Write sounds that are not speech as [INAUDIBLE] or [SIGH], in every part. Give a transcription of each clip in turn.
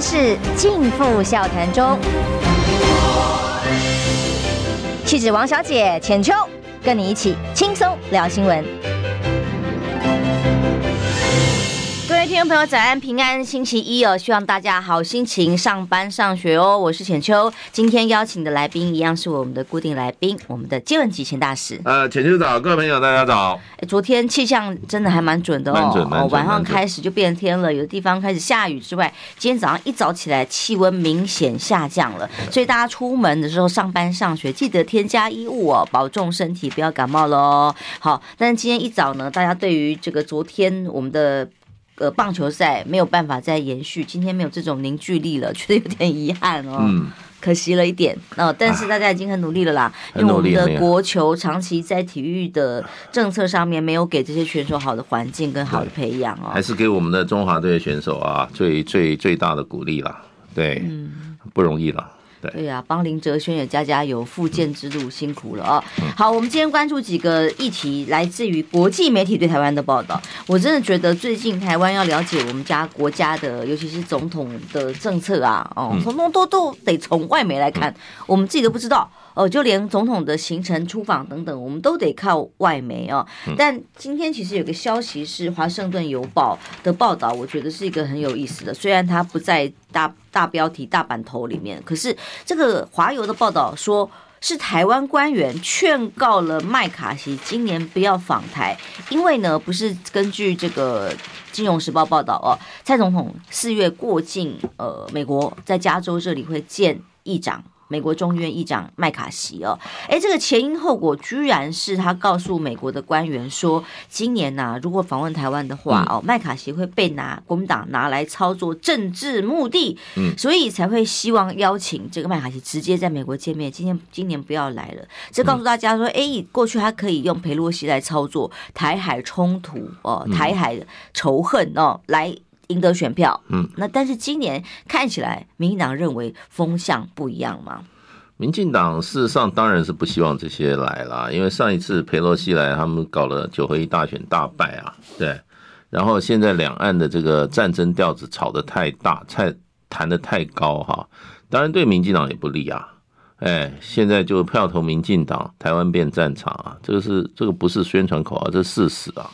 是尽付笑谈中。气质王小姐浅秋，跟你一起轻松聊新闻。听众朋友，早安平安，星期一哦，希望大家好心情上班上学哦。我是浅秋，今天邀请的来宾一样是我们的固定来宾，我们的接吻吉前大使。呃，浅秋早，各位朋友大家早。哎，昨天气象真的还蛮准的哦，蛮准，蛮准，哦，晚上开始就变天了，有的地方开始下雨之外，今天早上一早起来气温明显下降了，所以大家出门的时候上班上学记得添加衣物哦，保重身体，不要感冒喽。好，但是今天一早呢，大家对于这个昨天我们的。呃，棒球赛没有办法再延续，今天没有这种凝聚力了，[LAUGHS] 觉得有点遗憾哦，嗯、可惜了一点。哦，但是大家已经很努力了啦，啊、因为我们的国球长期在体育的政策上面没有给这些选手好的环境跟好的培养哦，还是给我们的中华队选手啊最最最大的鼓励啦，对，嗯、不容易了。对呀，帮林哲轩也加加油，复健之路辛苦了哦。好，我们今天关注几个议题，来自于国际媒体对台湾的报道。我真的觉得最近台湾要了解我们家国家的，尤其是总统的政策啊，哦，统统都都得从外媒来看，我们自己都不知道。哦，就连总统的行程、出访等等，我们都得靠外媒哦。但今天其实有个消息是《华盛顿邮报》的报道，我觉得是一个很有意思的。虽然它不在大大标题、大版头里面，可是这个华邮的报道说是台湾官员劝告了麦卡锡今年不要访台，因为呢，不是根据这个《金融时报》报道哦，蔡总统四月过境呃美国，在加州这里会见议长。美国众议院议长麦卡锡哦，诶，这个前因后果居然是他告诉美国的官员说，今年呐、啊，如果访问台湾的话哦，麦卡锡会被拿国民党拿来操作政治目的，嗯，所以才会希望邀请这个麦卡锡直接在美国见面。今天今年不要来了，这告诉大家说，诶，过去他可以用佩洛西来操作台海冲突哦，台海仇恨哦，来。赢得选票，嗯，那但是今年看起来，民进党认为风向不一样吗？民进党事实上当然是不希望这些来啦，因为上一次佩洛西来，他们搞了九合一大选大败啊，对，然后现在两岸的这个战争调子炒得太大，太谈得太高哈，当然对民进党也不利啊，哎，现在就票投民进党，台湾变战场啊，这个是这个不是宣传口号，这是事实啊。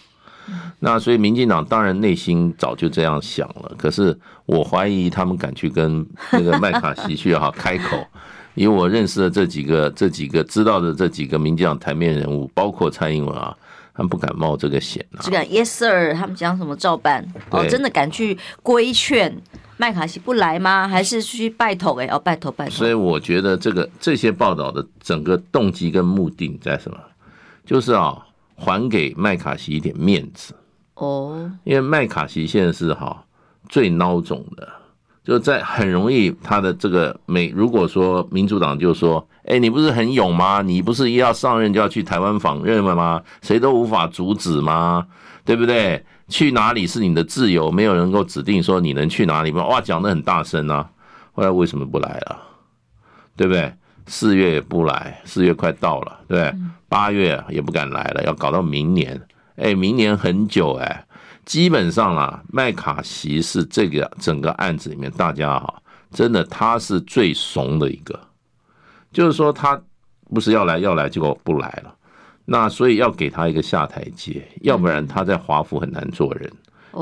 那所以，民进党当然内心早就这样想了。可是，我怀疑他们敢去跟那个麦卡锡去哈开口，[LAUGHS] 因为我认识的这几个、这几个知道的这几个民进党台面人物，包括蔡英文啊，他们不敢冒这个险啊。只敢 Yes sir，他们讲什么照办？哦，真的敢去规劝麦卡锡不来吗？还是去拜托？哎，哦，拜托拜托。所以我觉得这个这些报道的整个动机跟目的在什么？就是啊。还给麦卡锡一点面子哦，因为麦卡锡现在是哈最孬种的，就在很容易他的这个美，如果说民主党就说，哎，你不是很勇吗？你不是一要上任就要去台湾访问了吗？谁都无法阻止吗？对不对？去哪里是你的自由，没有人能够指定说你能去哪里吗？哇，讲的很大声啊，后来为什么不来了？对不对？四月也不来，四月快到了，对不对？八月也不敢来了，要搞到明年，哎，明年很久哎。基本上啊，麦卡锡是这个整个案子里面，大家哈，真的他是最怂的一个，就是说他不是要来要来，结果不来了，那所以要给他一个下台阶，要不然他在华府很难做人。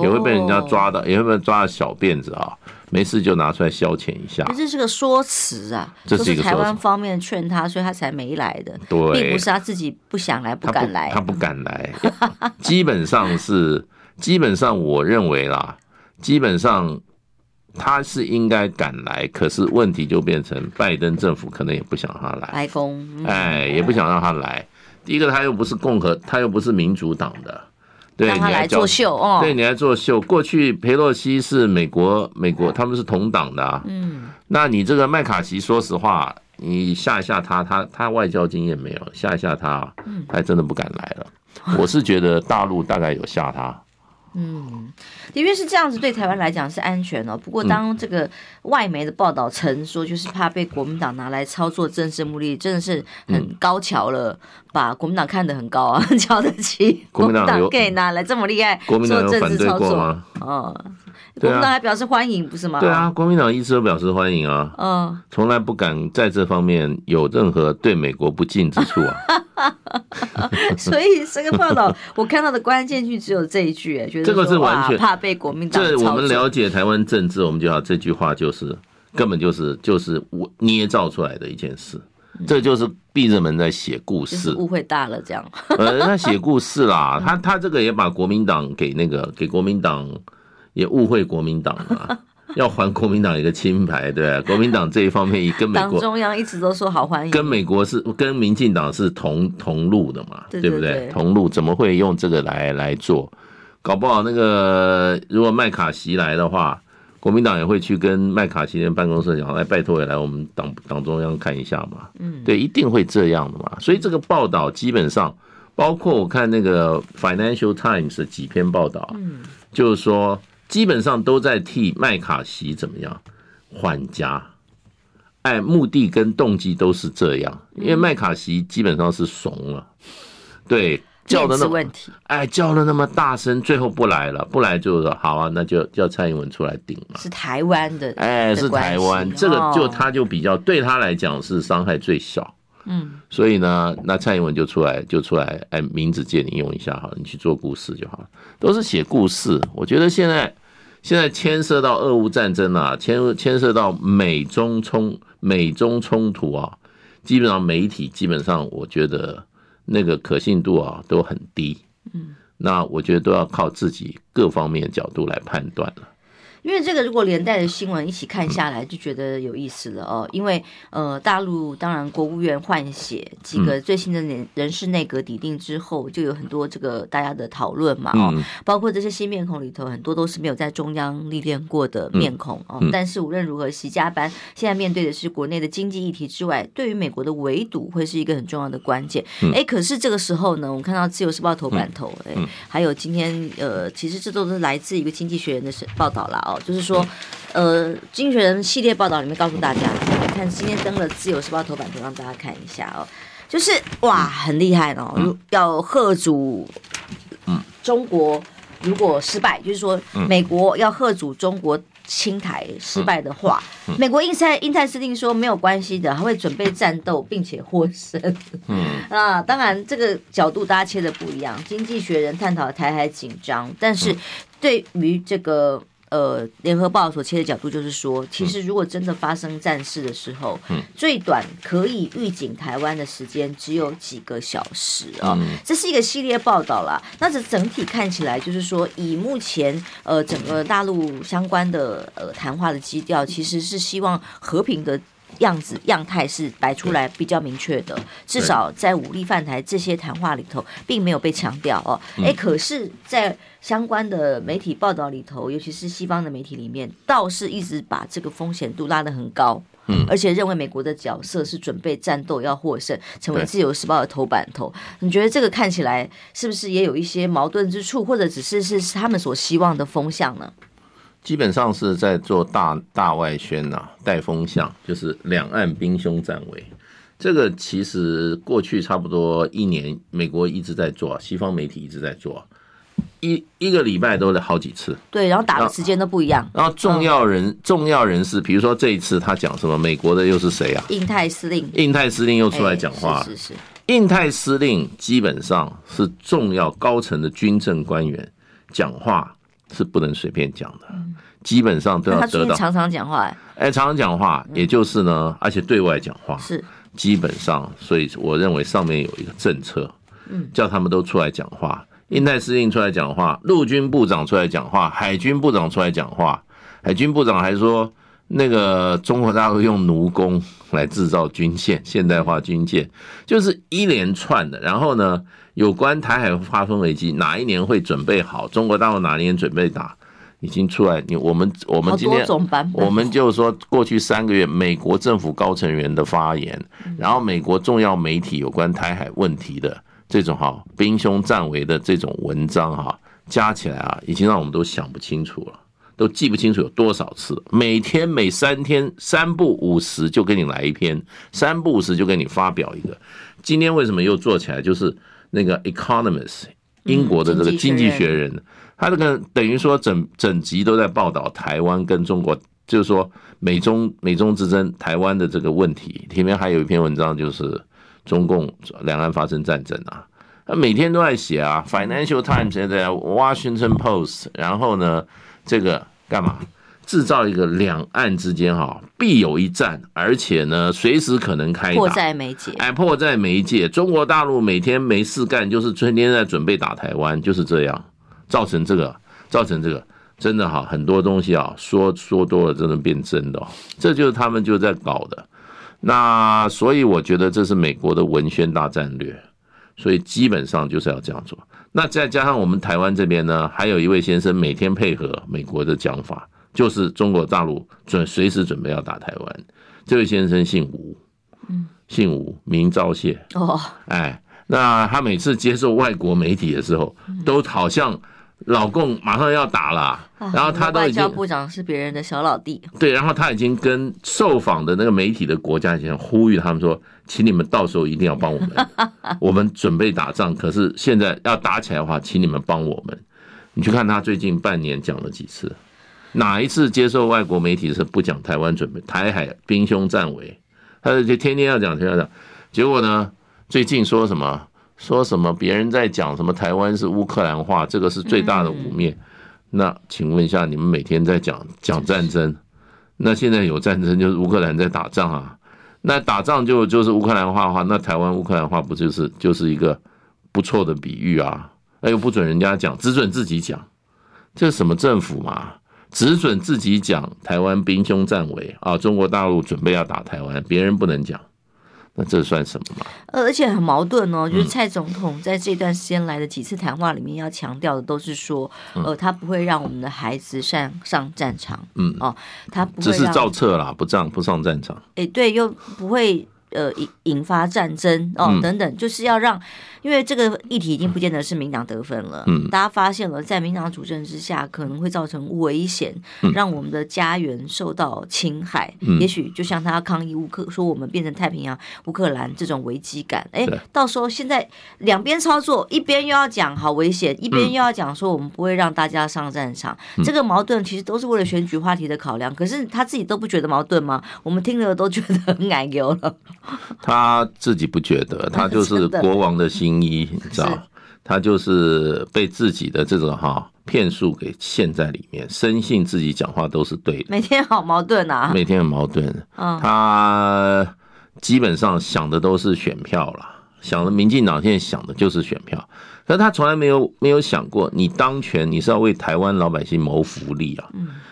也会被人家抓的，也会被抓到小辫子啊！没事就拿出来消遣一下。这是个说辞啊，这是台湾方面劝他，所以他才没来的，对，并不是他自己不想来、不敢来。他不，他不敢来，基本上是，基本上我认为啦，基本上他是应该敢来，可是问题就变成拜登政府可能也不想让他来，白宫，哎，也不想让他来。第一个，他又不是共和，他又不是民主党的。对，他来作秀哦。对，你来作秀。过去佩洛西是美国，美国他们是同党的啊。嗯，那你这个麦卡锡，说实话，你吓一吓他，他他外交经验没有，吓一吓他，还真的不敢来了。我是觉得大陆大概有吓他。嗯，的确是这样子，对台湾来讲是安全哦。不过，当这个外媒的报道称说，就是怕被国民党拿来操作政治目的，真的是很高瞧了，把国民党看得很高啊，[LAUGHS] 瞧得起国民党可以拿来这么厉害做政治操作吗？哦，国民党还表示欢迎，不是吗？对啊，国民党一直都表示欢迎啊，嗯，从来不敢在这方面有任何对美国不敬之处啊。[LAUGHS] 所以这个报道我看到的关键句只有这一句，哎，觉得这个是完全怕被国民党。这我们了解台湾政治，我们就要这句话就是根本就是就是我捏造出来的一件事。这就是闭着门在写故事，误会大了这样。呃，他写故事啦，他他这个也把国民党给那个给国民党也误会国民党嘛，[LAUGHS] 要还国民党一个清白，对，[LAUGHS] 国民党这一方面跟美国中央一直都说好欢迎，跟美国是跟民进党是同同路的嘛，对不对？同路怎么会用这个来来做？搞不好那个如果麦卡锡来的话。国民党也会去跟麦卡锡的办公室讲，来拜托也来我们党党中央看一下嘛。嗯，对，一定会这样的嘛。所以这个报道基本上，包括我看那个 Financial Times 的几篇报道，嗯，就是说基本上都在替麦卡锡怎么样缓家，哎，目的跟动机都是这样，因为麦卡锡基本上是怂了，对。叫的那么哎，叫的那么大声，最后不来了，不来就说好啊，那就叫蔡英文出来顶嘛。是台湾的，哎，是台湾，这个就他就比较对他来讲是伤害最小，嗯，所以呢，那蔡英文就出来就出来，哎，名字借你用一下好了，你去做故事就好了，都是写故事。我觉得现在现在牵涉到俄乌战争啊，牵牵涉到美中冲美中冲突啊，基本上媒体基本上我觉得。那个可信度啊都很低，嗯，那我觉得都要靠自己各方面角度来判断了。因为这个，如果连带的新闻一起看下来，就觉得有意思了哦。因为呃，大陆当然国务院换血，几个最新的人人事内阁底定之后，就有很多这个大家的讨论嘛。哦，包括这些新面孔里头，很多都是没有在中央历练过的面孔哦。但是无论如何，习家班现在面对的是国内的经济议题之外，对于美国的围堵会是一个很重要的关键。哎，可是这个时候呢，我们看到《自由时报》头版头，哎，还有今天呃，其实这都是来自一个《经济学人》的报道啦。哦，就是说，呃，经济学人系列报道里面告诉大家，你看今天登了《自由时报》头版图，让大家看一下哦，就是哇，很厉害哦，要吓阻，嗯，中国如果失败，就是说美国要吓阻中国清台失败的话，美国印太印太司令说没有关系的，他会准备战斗并且获胜。嗯。[LAUGHS] 啊，当然这个角度大家切的不一样，《经济学人》探讨台海紧张，但是对于这个。呃，联合报所切的角度就是说，其实如果真的发生战事的时候，嗯，最短可以预警台湾的时间只有几个小时啊，嗯。这是一个系列报道啦。那这整体看起来就是说，以目前呃整个大陆相关的呃谈话的基调，其实是希望和平的。样子样态是摆出来比较明确的，至少在武力犯台这些谈话里头，并没有被强调哦。哎，可是，在相关的媒体报道里头，尤其是西方的媒体里面，倒是一直把这个风险度拉得很高，嗯，而且认为美国的角色是准备战斗要获胜，成为自由时报的头版头。你觉得这个看起来是不是也有一些矛盾之处，或者只是是他们所希望的风向呢？基本上是在做大大外宣呐、啊，带风向，就是两岸兵凶战危。这个其实过去差不多一年，美国一直在做，西方媒体一直在做，一一个礼拜都得好几次。对，然后打的时间都不一样。然后重要人、重要人士，比如说这一次他讲什么，美国的又是谁啊？印太司令。印太司令又出来讲话。是是是。印太司令基本上是重要高层的军政官员讲话。是不能随便讲的，基本上都要得到。常常讲话，哎，常常讲话，也就是呢，而且对外讲话是基本上，所以我认为上面有一个政策，嗯，叫他们都出来讲话，印太司令出来讲话，陆军部长出来讲话，海军部长出来讲话，海军部长还说，那个中国大陆用奴工来制造军舰，现代化军舰，就是一连串的，然后呢？有关台海发生危机，哪一年会准备好？中国大陆哪一年准备打？已经出来。你我们我们今天我们就说过去三个月美国政府高层员的发言，然后美国重要媒体有关台海问题的这种哈兵凶战危的这种文章哈，加起来啊，已经让我们都想不清楚了，都记不清楚有多少次。每天每三天三不五时就给你来一篇，三不五时就给你发表一个。今天为什么又做起来？就是。那个《Economist》英国的这个《经济学人》，他这个等于说整整集都在报道台湾跟中国，就是说美中美中之争，台湾的这个问题。里面还有一篇文章，就是中共两岸发生战争啊，他每天都在写啊，《Financial Times》现在《Washington Post》，然后呢，这个干嘛？制造一个两岸之间哈必有一战，而且呢随时可能开打，迫在眉睫。哎，迫在眉睫。中国大陆每天没事干，就是春天在准备打台湾，就是这样，造成这个，造成这个，真的哈，很多东西啊，说说多了，真的变真的哦。这就是他们就在搞的。那所以我觉得这是美国的文宣大战略，所以基本上就是要这样做。那再加上我们台湾这边呢，还有一位先生每天配合美国的讲法。就是中国大陆准随时准备要打台湾，这位先生姓吴，嗯，姓吴，名昭谢。哦，哎，那他每次接受外国媒体的时候，都好像老共马上要打了，然后他都已经外交部长是别人的小老弟。对，然后他已经跟受访的那个媒体的国家已经呼吁他们说，请你们到时候一定要帮我们，[LAUGHS] 我们准备打仗，可是现在要打起来的话，请你们帮我们。你去看他最近半年讲了几次。哪一次接受外国媒体是不讲台湾准备台海兵凶战危？他就天天要讲，天天要讲。结果呢，最近说什么说什么别人在讲什么台湾是乌克兰话，这个是最大的污蔑。那请问一下，你们每天在讲讲战争，那现在有战争就是乌克兰在打仗啊？那打仗就就是乌克兰话的话，那台湾乌克兰话不就是就是一个不错的比喻啊？那又不准人家讲，只准自己讲，这是什么政府嘛？只准自己讲台湾兵凶战危啊！中国大陆准备要打台湾，别人不能讲，那这算什么嘛？而且很矛盾哦，就是蔡总统在这段时间来的几次谈话里面，要强调的都是说，呃，他不会让我们的孩子上上战场，嗯哦，他不会只是造册啦，不上不上战场。哎，对，又不会呃引引发战争哦，等等，就是要让。因为这个议题已经不见得是民党得分了，嗯，大家发现了，在民党主政之下，可能会造成危险，让我们的家园受到侵害。嗯也许就像他抗议乌克，说我们变成太平洋乌克兰这种危机感，哎，到时候现在两边操作，一边又要讲好危险，一边又要讲说我们不会让大家上战场，这个矛盾其实都是为了选举话题的考量。可是他自己都不觉得矛盾吗？我们听了都觉得很奶油了。[LAUGHS] 他自己不觉得，他就是国王的心。一，你知道，他就是被自己的这种哈骗术给陷在里面，深信自己讲话都是对的。每天好矛盾啊！每天很矛盾。他基本上想的都是选票啦，想的民进党现在想的就是选票，可是他从来没有没有想过，你当权你是要为台湾老百姓谋福利啊，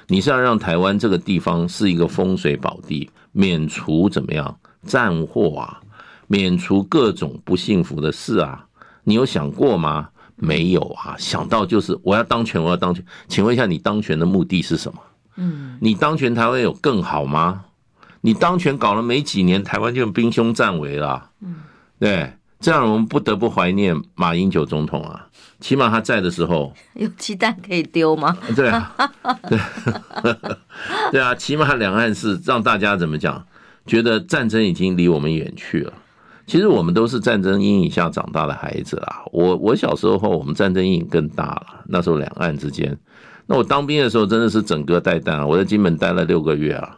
你是要让台湾这个地方是一个风水宝地，免除怎么样战祸啊。免除各种不幸福的事啊，你有想过吗？没有啊，想到就是我要当权，我要当权。请问一下，你当权的目的是什么？嗯，你当权台湾有更好吗？你当权搞了没几年，台湾就兵凶战危了。嗯，对，这样我们不得不怀念马英九总统啊，起码他在的时候有鸡蛋可以丢吗？对啊，对，对啊，起码两岸是让大家怎么讲，觉得战争已经离我们远去了。其实我们都是战争阴影下长大的孩子啦。我我小时候后，我们战争阴影更大了。那时候两岸之间，那我当兵的时候真的是整个带弹啊！我在金门待了六个月啊，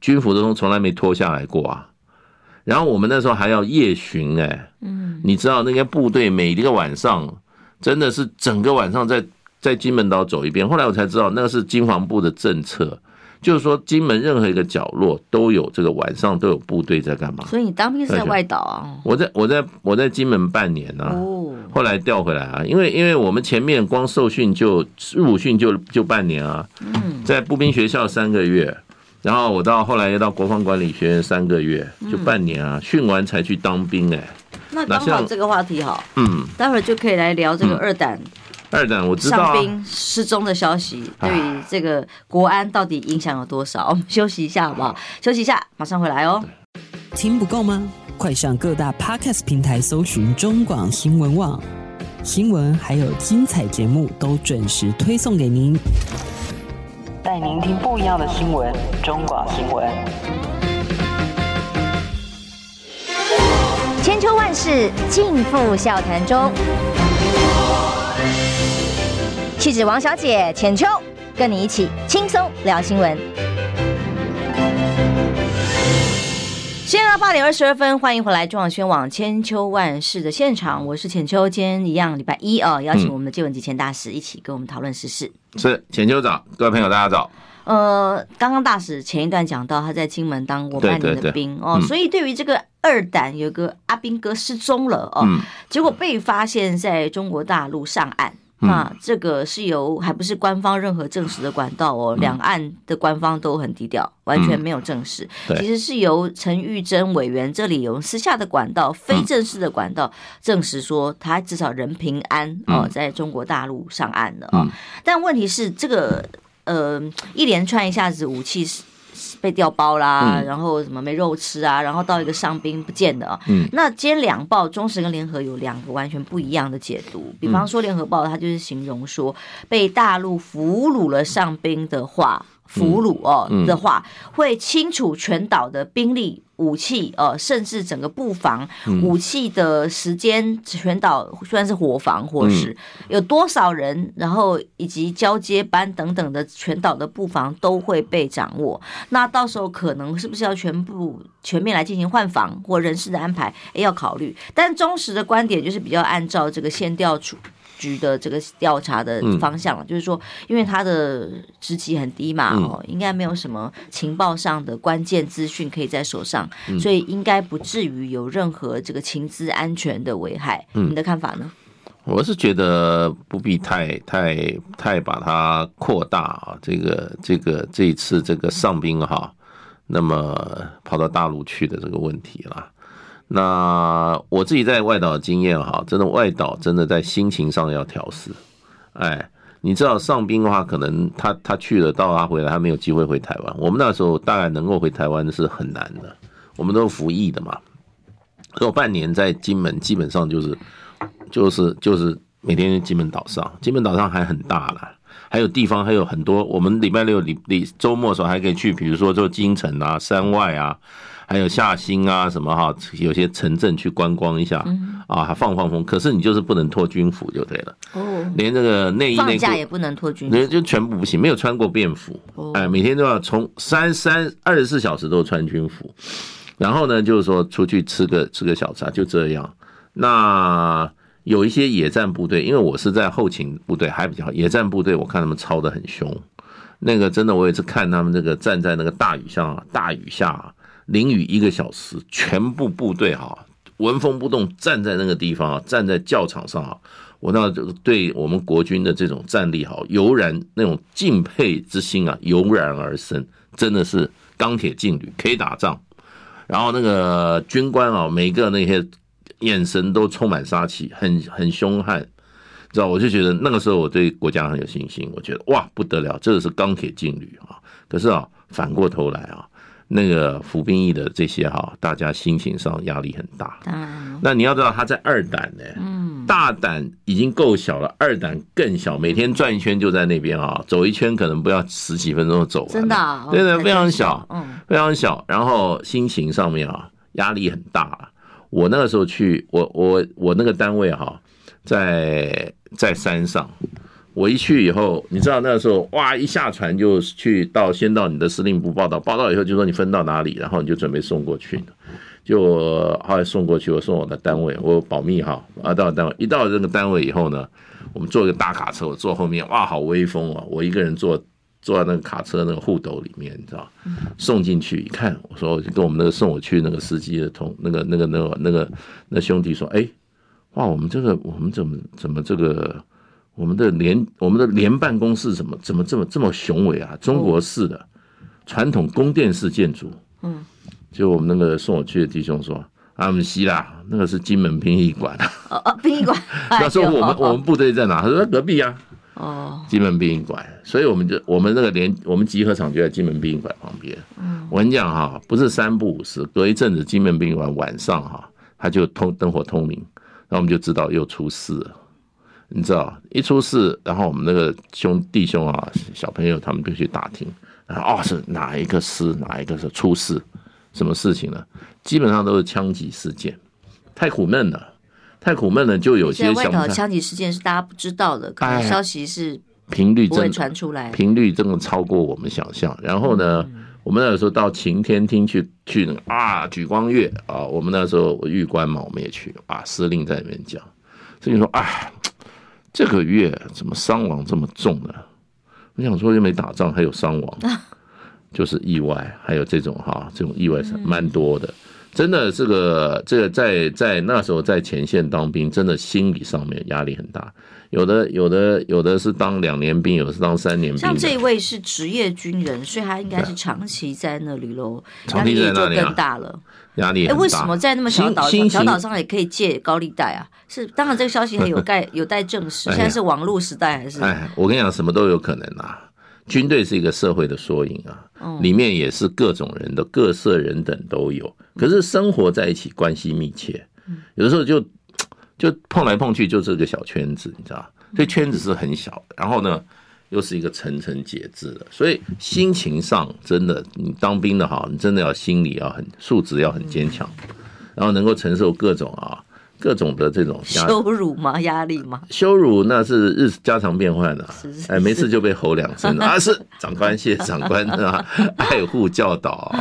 军服都从来没脱下来过啊。然后我们那时候还要夜巡哎，嗯，你知道那些部队每一个晚上真的是整个晚上在在金门岛走一遍。后来我才知道那个是金防部的政策。就是说，金门任何一个角落都有这个晚上都有部队在干嘛？所以你当兵是在外岛啊？我在我在我在金门半年呢、啊，后来调回来啊，因为因为我们前面光受训就入伍训就就半年啊，在步兵学校三个月，然后我到后来又到国防管理学院三个月，就半年啊，训完才去当兵哎、欸。那刚好这个话题好，嗯，待会儿就可以来聊这个二胆。二等我知道啊，上兵失踪的消息对于这个国安到底影响有多少？我 [LAUGHS] 们休息一下好不好？休息一下，马上回来哦。听不够吗？快上各大 Podcast 平台搜寻中广新闻网新闻，还有精彩节目都准时推送给您，带您听不一样的新闻。中广新闻，千秋万世尽付笑谈中。气质王小姐浅秋，跟你一起轻松聊新闻。现在到八点二十二分，欢迎回来中广宣网千秋万世的现场，我是浅秋。今天一样礼拜一哦，邀请我们的介文汲前大使一起跟我们讨论时事。是浅秋早，各位朋友大家早。呃，刚刚大使前一段讲到他在金门当过半年的兵哦，所以对于这个二胆有个阿兵哥失踪了哦，嗯、结果被发现在中国大陆上岸。那这个是由还不是官方任何证实的管道哦，两岸的官方都很低调，完全没有证实。其实是由陈玉珍委员这里有私下的管道、非正式的管道证实说他至少人平安哦，在中国大陆上岸了啊。但问题是这个呃一连串一下子武器是。被调包啦，嗯、然后什么没肉吃啊，然后到一个上兵不见的啊。嗯、那今天两报中时跟联合有两个完全不一样的解读。比方说联合报，它就是形容说被大陆俘虏了上兵的话。俘虏哦的话，会清楚全岛的兵力、武器，呃，甚至整个布防武器的时间，全岛虽然是火防或是有多少人，然后以及交接班等等的全岛的布防都会被掌握。那到时候可能是不是要全部全面来进行换防或人事的安排，也要考虑。但忠实的观点就是比较按照这个先调处。局的这个调查的方向了，就是说，因为他的职级很低嘛，哦，应该没有什么情报上的关键资讯可以在手上，所以应该不至于有任何这个情资安全的危害。你的看法呢？我是觉得不必太太太把它扩大啊，这个这个这一次这个上兵哈，那么跑到大陆去的这个问题了。那我自己在外岛的经验哈，真的外岛真的在心情上要调试。哎，你知道上兵的话，可能他他去了，到他回来，他没有机会回台湾。我们那时候大概能够回台湾是很难的，我们都服役的嘛。所以我半年在金门，基本上就是就是就是每天金门岛上，金门岛上还很大了，还有地方还有很多。我们礼拜六礼礼周末的时候还可以去，比如说做金城啊、山外啊。还有夏新啊，什么哈，有些城镇去观光一下，啊，还放放风。可是你就是不能脱军服就对了，哦，连这个内衣内裤也不能脱军服，就全部不行，没有穿过便服，哎，每天都要从三三二十四小时都穿军服。然后呢，就是说出去吃个吃个小茶，就这样。那有一些野战部队，因为我是在后勤部队，还比较好。野战部队我看他们操的很凶，那个真的我也是看他们那个站在那个大雨下，大雨下。淋雨一个小时，全部部队哈纹风不动站在那个地方啊，站在教场上啊，我那对我们国军的这种战力哈，油然那种敬佩之心啊，油然而生，真的是钢铁劲旅，可以打仗。然后那个军官啊，每个那些眼神都充满杀气，很很凶悍，知道？我就觉得那个时候我对国家很有信心，我觉得哇不得了，这个是钢铁劲旅啊。可是啊，反过头来啊。那个服兵役的这些哈，大家心情上压力很大。那你要知道他在二胆呢，嗯，大胆已经够小了，二胆更小，每天转一圈就在那边啊，走一圈可能不要十几分钟就走完。真的，对对，非常小，嗯，非常小。然后心情上面啊，压力很大。我那个时候去，我我我那个单位哈，在在山上。我一去以后，你知道那个时候，哇，一下船就去到先到你的司令部报到，报到以后就说你分到哪里，然后你就准备送过去。就后来送过去，我送我的单位，我保密哈。啊，到单位一到这个单位以后呢，我们坐个大卡车，我坐后面，哇，好威风啊！我一个人坐坐在那个卡车那个护斗里面，你知道，送进去一看，我说我就跟我们那个送我去那个司机的同那个那个那个那个那兄弟说，哎，哇，我们这个我们怎么怎么这个。我们的联我们的联办公室怎么怎么这么这么雄伟啊？中国式的传统宫殿式建筑。嗯，就我们那个送我去的弟兄说：“阿姆西啦，那个是金门殡仪馆。”哦哦，殡仪馆。他说：“我们我们部队在哪？”他说：“隔壁啊。”哦，金门殡仪馆。所以我们就我们那个连我们集合场就在金门殡仪馆旁边。嗯，我跟你讲哈，不是三不五时，隔一阵子金门殡仪馆晚上哈，他就通灯火通明，然后我们就知道又出事了。你知道，一出事，然后我们那个兄弟兄啊，小朋友他们就去打听，然后哦，是哪一个师，哪一个是出事，什么事情呢？基本上都是枪击事件，太苦闷了，太苦闷了，就有些外头枪击事件是大家不知道的，可能消息是频率真传出来，频率真的超过我们想象。然后呢，嗯、我们那时候到晴天厅去去那个啊举光月啊，我们那时候我玉官嘛，我们也去啊，司令在里面讲，所以说哎，这个月怎么伤亡这么重呢？我想说又没打仗，还有伤亡，[LAUGHS] 就是意外，还有这种哈，这种意外是蛮多的。真的，这个这个在在那时候在前线当兵，真的心理上面压力很大。有的有的有的是当两年兵，有的是当三年兵。像这一位是职业军人，所以他应该是长期在那里喽，压力就更大了。压力。哎，为什么在那么小岛上小岛上也可以借高利贷啊？是，当然这个消息很有 [LAUGHS] 待有待证实。现在是网络时代还是？哎，我跟你讲，什么都有可能啊。军队是一个社会的缩影啊，里面也是各种人的各色人等都有。可是生活在一起，关系密切，有的时候就就碰来碰去，就这个小圈子，你知道？所以圈子是很小的，然后呢，又是一个层层节制的，所以心情上真的，你当兵的哈，你真的要心理要很素质要很坚强，然后能够承受各种啊。各种的这种羞辱吗？压力吗？羞辱那是日家常便饭的，哎，没事就被吼两声 [LAUGHS] 啊！是长官，谢谢长官啊，[LAUGHS] 爱护教导，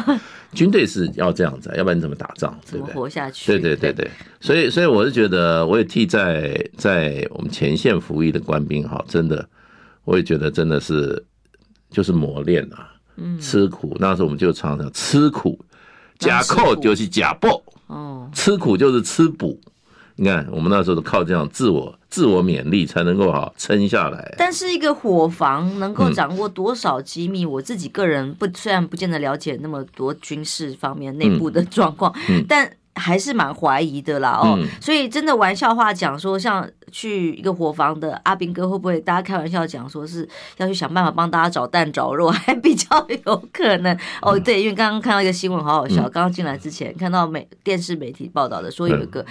军队是要这样子，要不然你怎么打仗？怎么活下去？对对对对，所以所以我是觉得，我也替在在我们前线服役的官兵哈，真的，我也觉得真的是就是磨练啊，嗯，吃苦。那时候我们就常常吃苦，假扣就是假报，哦，吃苦就是吃补。你看，我们那时候都靠这样自我自我勉励，才能够好撑下来。但是一个伙房能够掌握多少机密，嗯、我自己个人不虽然不见得了解那么多军事方面内部的状况，嗯、但还是蛮怀疑的啦。哦，嗯、所以真的玩笑话讲说，像去一个伙房的阿兵哥，会不会大家开玩笑讲说是要去想办法帮大家找蛋找肉，还比较有可能。[LAUGHS] 哦，对，因为刚刚看到一个新闻，好好笑。刚刚进来之前看到美电视媒体报道的，说有一个。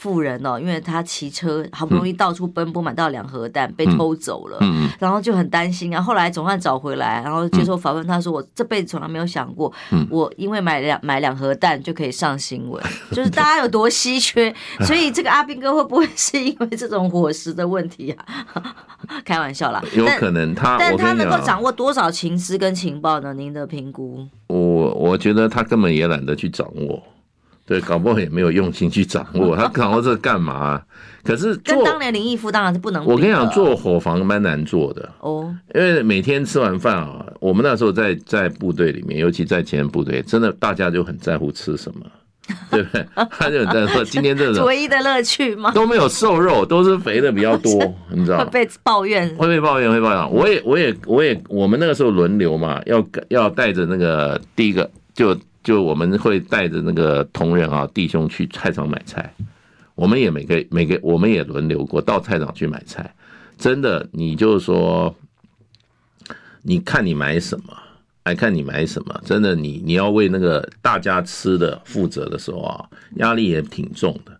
富人哦，因为他骑车好不容易到处奔波，买到两盒蛋被偷走了，然后就很担心啊。后来总算找回来，然后接受访问，他说：“我这辈子从来没有想过，我因为买两买两盒蛋就可以上新闻，[LAUGHS] 就是大家有多稀缺。所以这个阿斌哥会不会是因为这种伙食的问题啊？[LAUGHS] 开玩笑啦，有可能他，但他能够掌握多少情资跟情报呢？您的评估？我我觉得他根本也懒得去掌握。”对，搞不好也没有用心去掌握，[LAUGHS] 他掌握这干嘛？可是跟当年林毅夫当然是不能。我跟你讲，做伙房蛮难做的哦，因为每天吃完饭啊，我们那时候在在部队里面，尤其在前部队，真的大家就很在乎吃什么，[LAUGHS] 对不对？他就很在乎今天这种唯一的乐趣吗？都没有瘦肉，都是肥的比较多，[LAUGHS] 你知道吗？会被抱怨，会被抱怨，会抱怨。我也，我也，我也，我们那个时候轮流嘛，要要带着那个第一个就。就我们会带着那个同仁啊弟兄去菜场买菜，我们也每个每个我们也轮流过到菜场去买菜，真的，你就说，你看你买什么，爱看你买什么，真的，你你要为那个大家吃的负责的时候啊，压力也挺重的。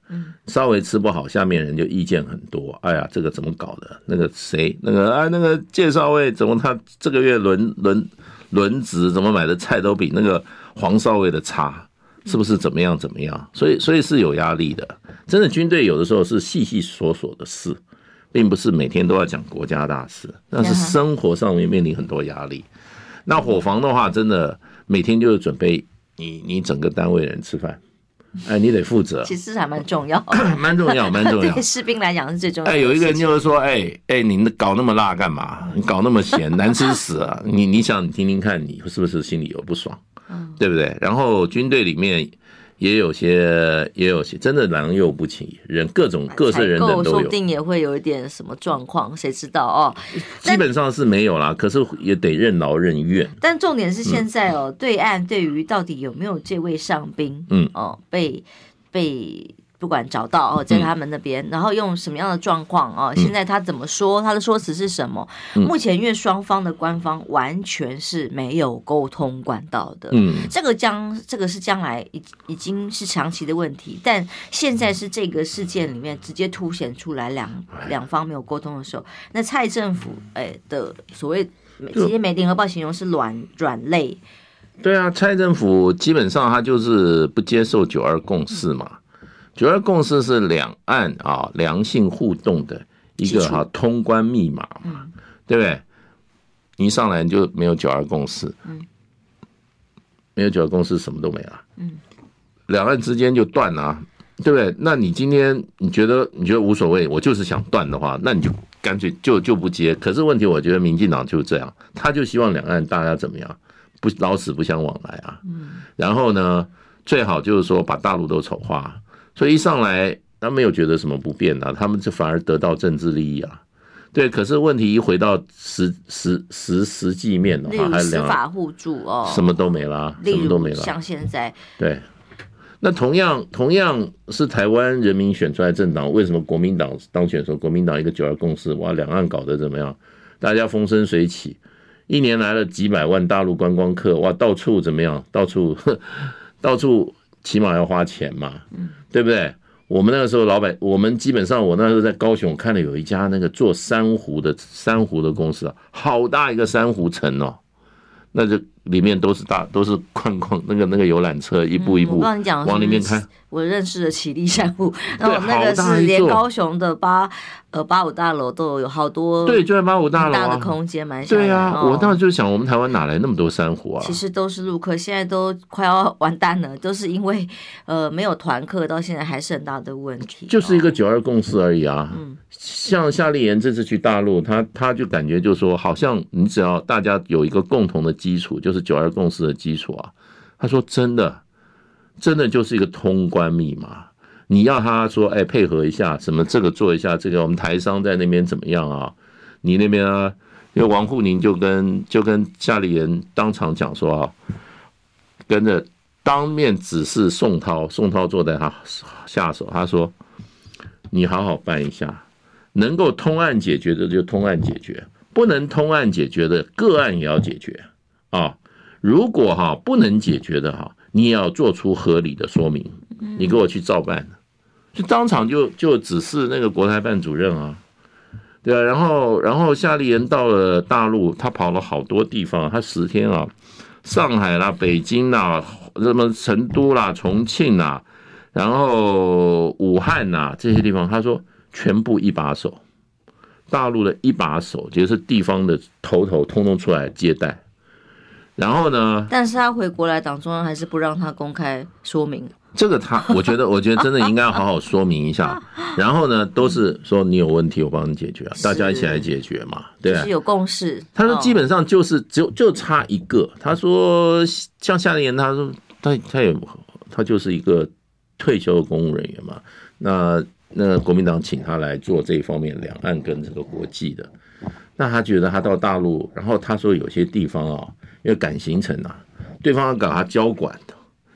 稍微吃不好，下面人就意见很多。哎呀，这个怎么搞的？那个谁，那个啊，那个介绍位怎么他这个月轮轮轮值怎么买的菜都比那个。黄少尉的差是不是怎么样怎么样？所以所以是有压力的。真的军队有的时候是细细琐琐的事，并不是每天都要讲国家大事，但是生活上面面临很多压力。那伙房的话，真的每天就是准备你你整个单位人吃饭，哎，你得负责。其实还蛮重要，[CLEARS THROAT] 蛮重要，蛮重要。[LAUGHS] 对士兵来讲是最重要。哎，有一个人就是说，哎哎，你搞那么辣干嘛？你搞那么咸，难吃死啊！你你想你听听看，你是不是心里有不爽？对不对？然后军队里面也有些，也有些真的良莠不齐，人各种各色人等都有，说不定也会有一点什么状况，谁知道哦？基本上是没有啦，可是也得任劳任怨。但重点是现在哦，对岸对于到底有没有这位上宾，嗯哦，被被。不管找到哦，在他们那边，然后用什么样的状况哦？现在他怎么说？他的说辞是什么？目前因为双方的官方完全是没有沟通管道的，嗯，这个将这个是将来已已经是长期的问题，但现在是这个事件里面直接凸显出来两两方没有沟通的时候，那蔡政府哎的所谓，直接美联合报形容是软软肋，对啊，蔡政府基本上他就是不接受九二共识嘛。九二共识是两岸啊良性互动的一个哈通关密码嘛，对不对？你一上来就没有九二共识，嗯，没有九二共识，什么都没了，嗯，两岸之间就断了，对不对？那你今天你觉得你觉得无所谓，我就是想断的话，那你就干脆就就不接。可是问题，我觉得民进党就是这样，他就希望两岸大家怎么样，不老死不相往来啊，嗯，然后呢，最好就是说把大陆都丑化，所以一上来他没有觉得什么不便啊，他们就反而得到政治利益啊。对，可是问题一回到实实实实际面的话，还是司法互助哦，什么都没啦，什么都没啦。像现在，对，那同样同样是台湾人民选出来政党，为什么国民党当选的时候，国民党一个九二共识，哇，两岸搞得怎么样？大家风生水起，一年来了几百万大陆观光客，哇，到处怎么样？到处 [LAUGHS] 到处起码要花钱嘛，对不对？我们那个时候，老板，我们基本上，我那时候在高雄看了有一家那个做珊瑚的珊瑚的公司啊，好大一个珊瑚城哦，那就里面都是大都是矿矿那个那个游览车，一步一步往里面开。我认识的绮丽珊瑚，然后那个是连高雄的八呃八五大楼都有好多，对，就在八五大楼大的空间，蛮对啊。我当时就想，我们台湾哪来那么多珊瑚啊？其实都是陆客，现在都快要完蛋了，都是因为呃没有团客，到现在还是很大的问题。就是一个九二共识而已啊。嗯，像夏立言这次去大陆，他他就感觉就是说，好像你只要大家有一个共同的基础，就是九二共识的基础啊。他说真的。真的就是一个通关密码，你要他说，哎，配合一下，什么这个做一下，这个我们台商在那边怎么样啊？你那边啊，因为王沪宁就跟就跟夏立言当场讲说啊，跟着当面指示宋涛，宋涛坐在他下手，他说，你好好办一下，能够通案解决的就通案解决，不能通案解决的个案也要解决啊。如果哈不能解决的哈。你也要做出合理的说明，你给我去照办，就当场就就指示那个国台办主任啊，对啊，然后然后夏立言到了大陆，他跑了好多地方，他十天啊，上海啦、北京啦、什么成都啦、重庆啦，然后武汉呐这些地方，他说全部一把手，大陆的一把手，就是地方的头头，通通出来接待。然后呢？但是他回国来，党中央还是不让他公开说明。这个他，[LAUGHS] 我觉得，我觉得真的应该要好好说明一下。[LAUGHS] 然后呢，都是说你有问题，我帮你解决啊，大家一起来解决嘛，对啊，是有共识。他说基本上就是只有就差一个。他说像夏立言，他说他他也他就是一个退休的公务人员嘛。那那国民党请他来做这一方面两岸跟这个国际的。那他觉得他到大陆，然后他说有些地方啊。因为赶行程啊，对方要搞他交管的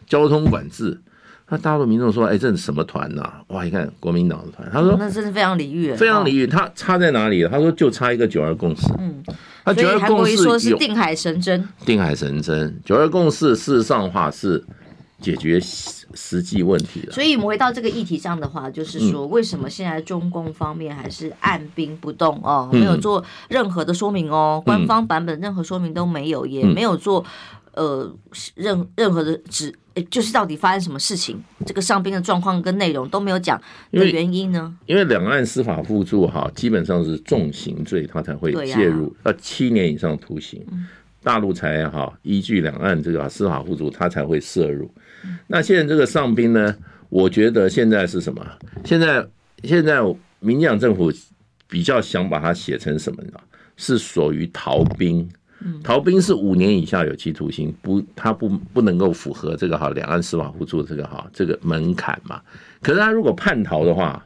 交通管制，那大陆民众说：“哎，这是什么团呐？哇，一看国民党的团。”他说：“那真是非常礼遇，非常礼遇。他差在哪里？他说就差一个九二共识。嗯，他九二共识说是定海神针，定海神针。九二共识事实上话是解决。”实际问题了，所以我们回到这个议题上的话，就是说，为什么现在中共方面还是按兵不动哦，没有做任何的说明哦，官方版本任何说明都没有，也没有做呃任任何的指，就是到底发生什么事情，这个上兵的状况跟内容都没有讲的原因呢？因为两岸司法互助哈，基本上是重刑罪，他才会介入，要七年以上徒刑，大陆才哈依据两岸这个司法互助，他才会涉入。那现在这个上兵呢？我觉得现在是什么？现在现在民进党政府比较想把它写成什么呢？是属于逃兵。逃兵是五年以下有期徒刑，不，他不不能够符合这个哈两岸司法互助这个哈这个门槛嘛。可是他如果叛逃的话，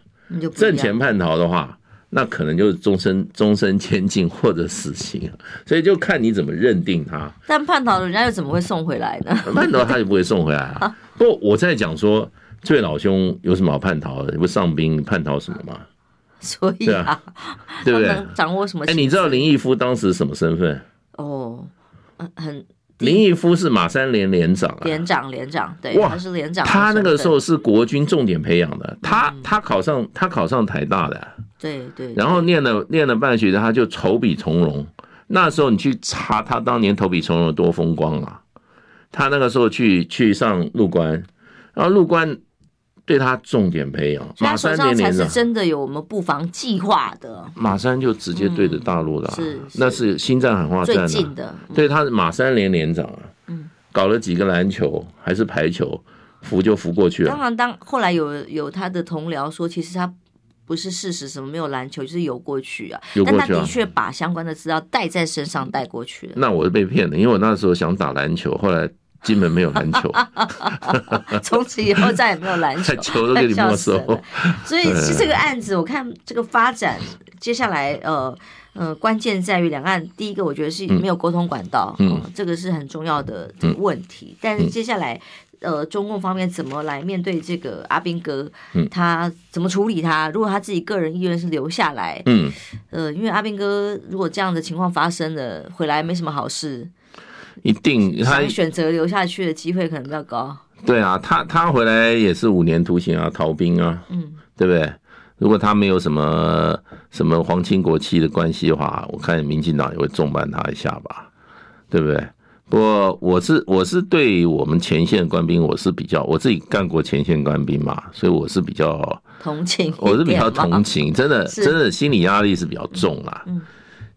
挣钱叛逃的话，那可能就是终身 [LAUGHS] 终身监禁或者死刑，所以就看你怎么认定他。但叛逃人家又怎么会送回来呢？[LAUGHS] 叛逃他就不会送回来啊。不，我在讲说，这位老兄有什么好叛逃的？你不上兵叛逃什么吗？[LAUGHS] 所以啊，对不对？掌握什么？哎，你知道林毅夫当时什么身份？哦，很。林毅夫是马三连连长啊，连长连长，对，哇，他是连长。他那个时候是国军重点培养的，他他考上他考上台大的，对对。然后念了念了半学期，他就投笔从戎。那时候你去查他当年投笔从戎有多风光啊！他那个时候去去上陆官，然后陆官对他重点培养。马三连连是真的有我们布防计划的。马三就直接对着大陆了，是那是心战喊话战最近的。对，他是马三连连长啊，嗯，搞了几个篮球还是排球，扶就扶过去了。当然，当后来有有他的同僚说，其实他。不是事实，什么没有篮球，就是游过去啊。游过去啊，但他的确把相关的资料带在身上带过去了。那我是被骗的，因为我那时候想打篮球，后来金门没有篮球，[LAUGHS] 从此以后再也没有篮球，[LAUGHS] 球都给你没收。所以是这个案子，我看这个发展，接下来呃呃，关键在于两岸第一个，我觉得是没有沟通管道，嗯，这个是很重要的这个问题。但是接下来。呃，中共方面怎么来面对这个阿兵哥？他怎么处理他？如果他自己个人意愿是留下来，嗯，呃，因为阿兵哥如果这样的情况发生了，回来没什么好事，一定他选择留下去的机会可能比较高。对啊，他他回来也是五年徒刑啊，逃兵啊，嗯，对不对？如果他没有什么什么皇亲国戚的关系的话，我看民进党也会重办他一下吧，对不对？不过我是我是对我们前线官兵，我是比较我自己干过前线官兵嘛，所以我是比较同情，我是比较同情，真的真的心理压力是比较重啦。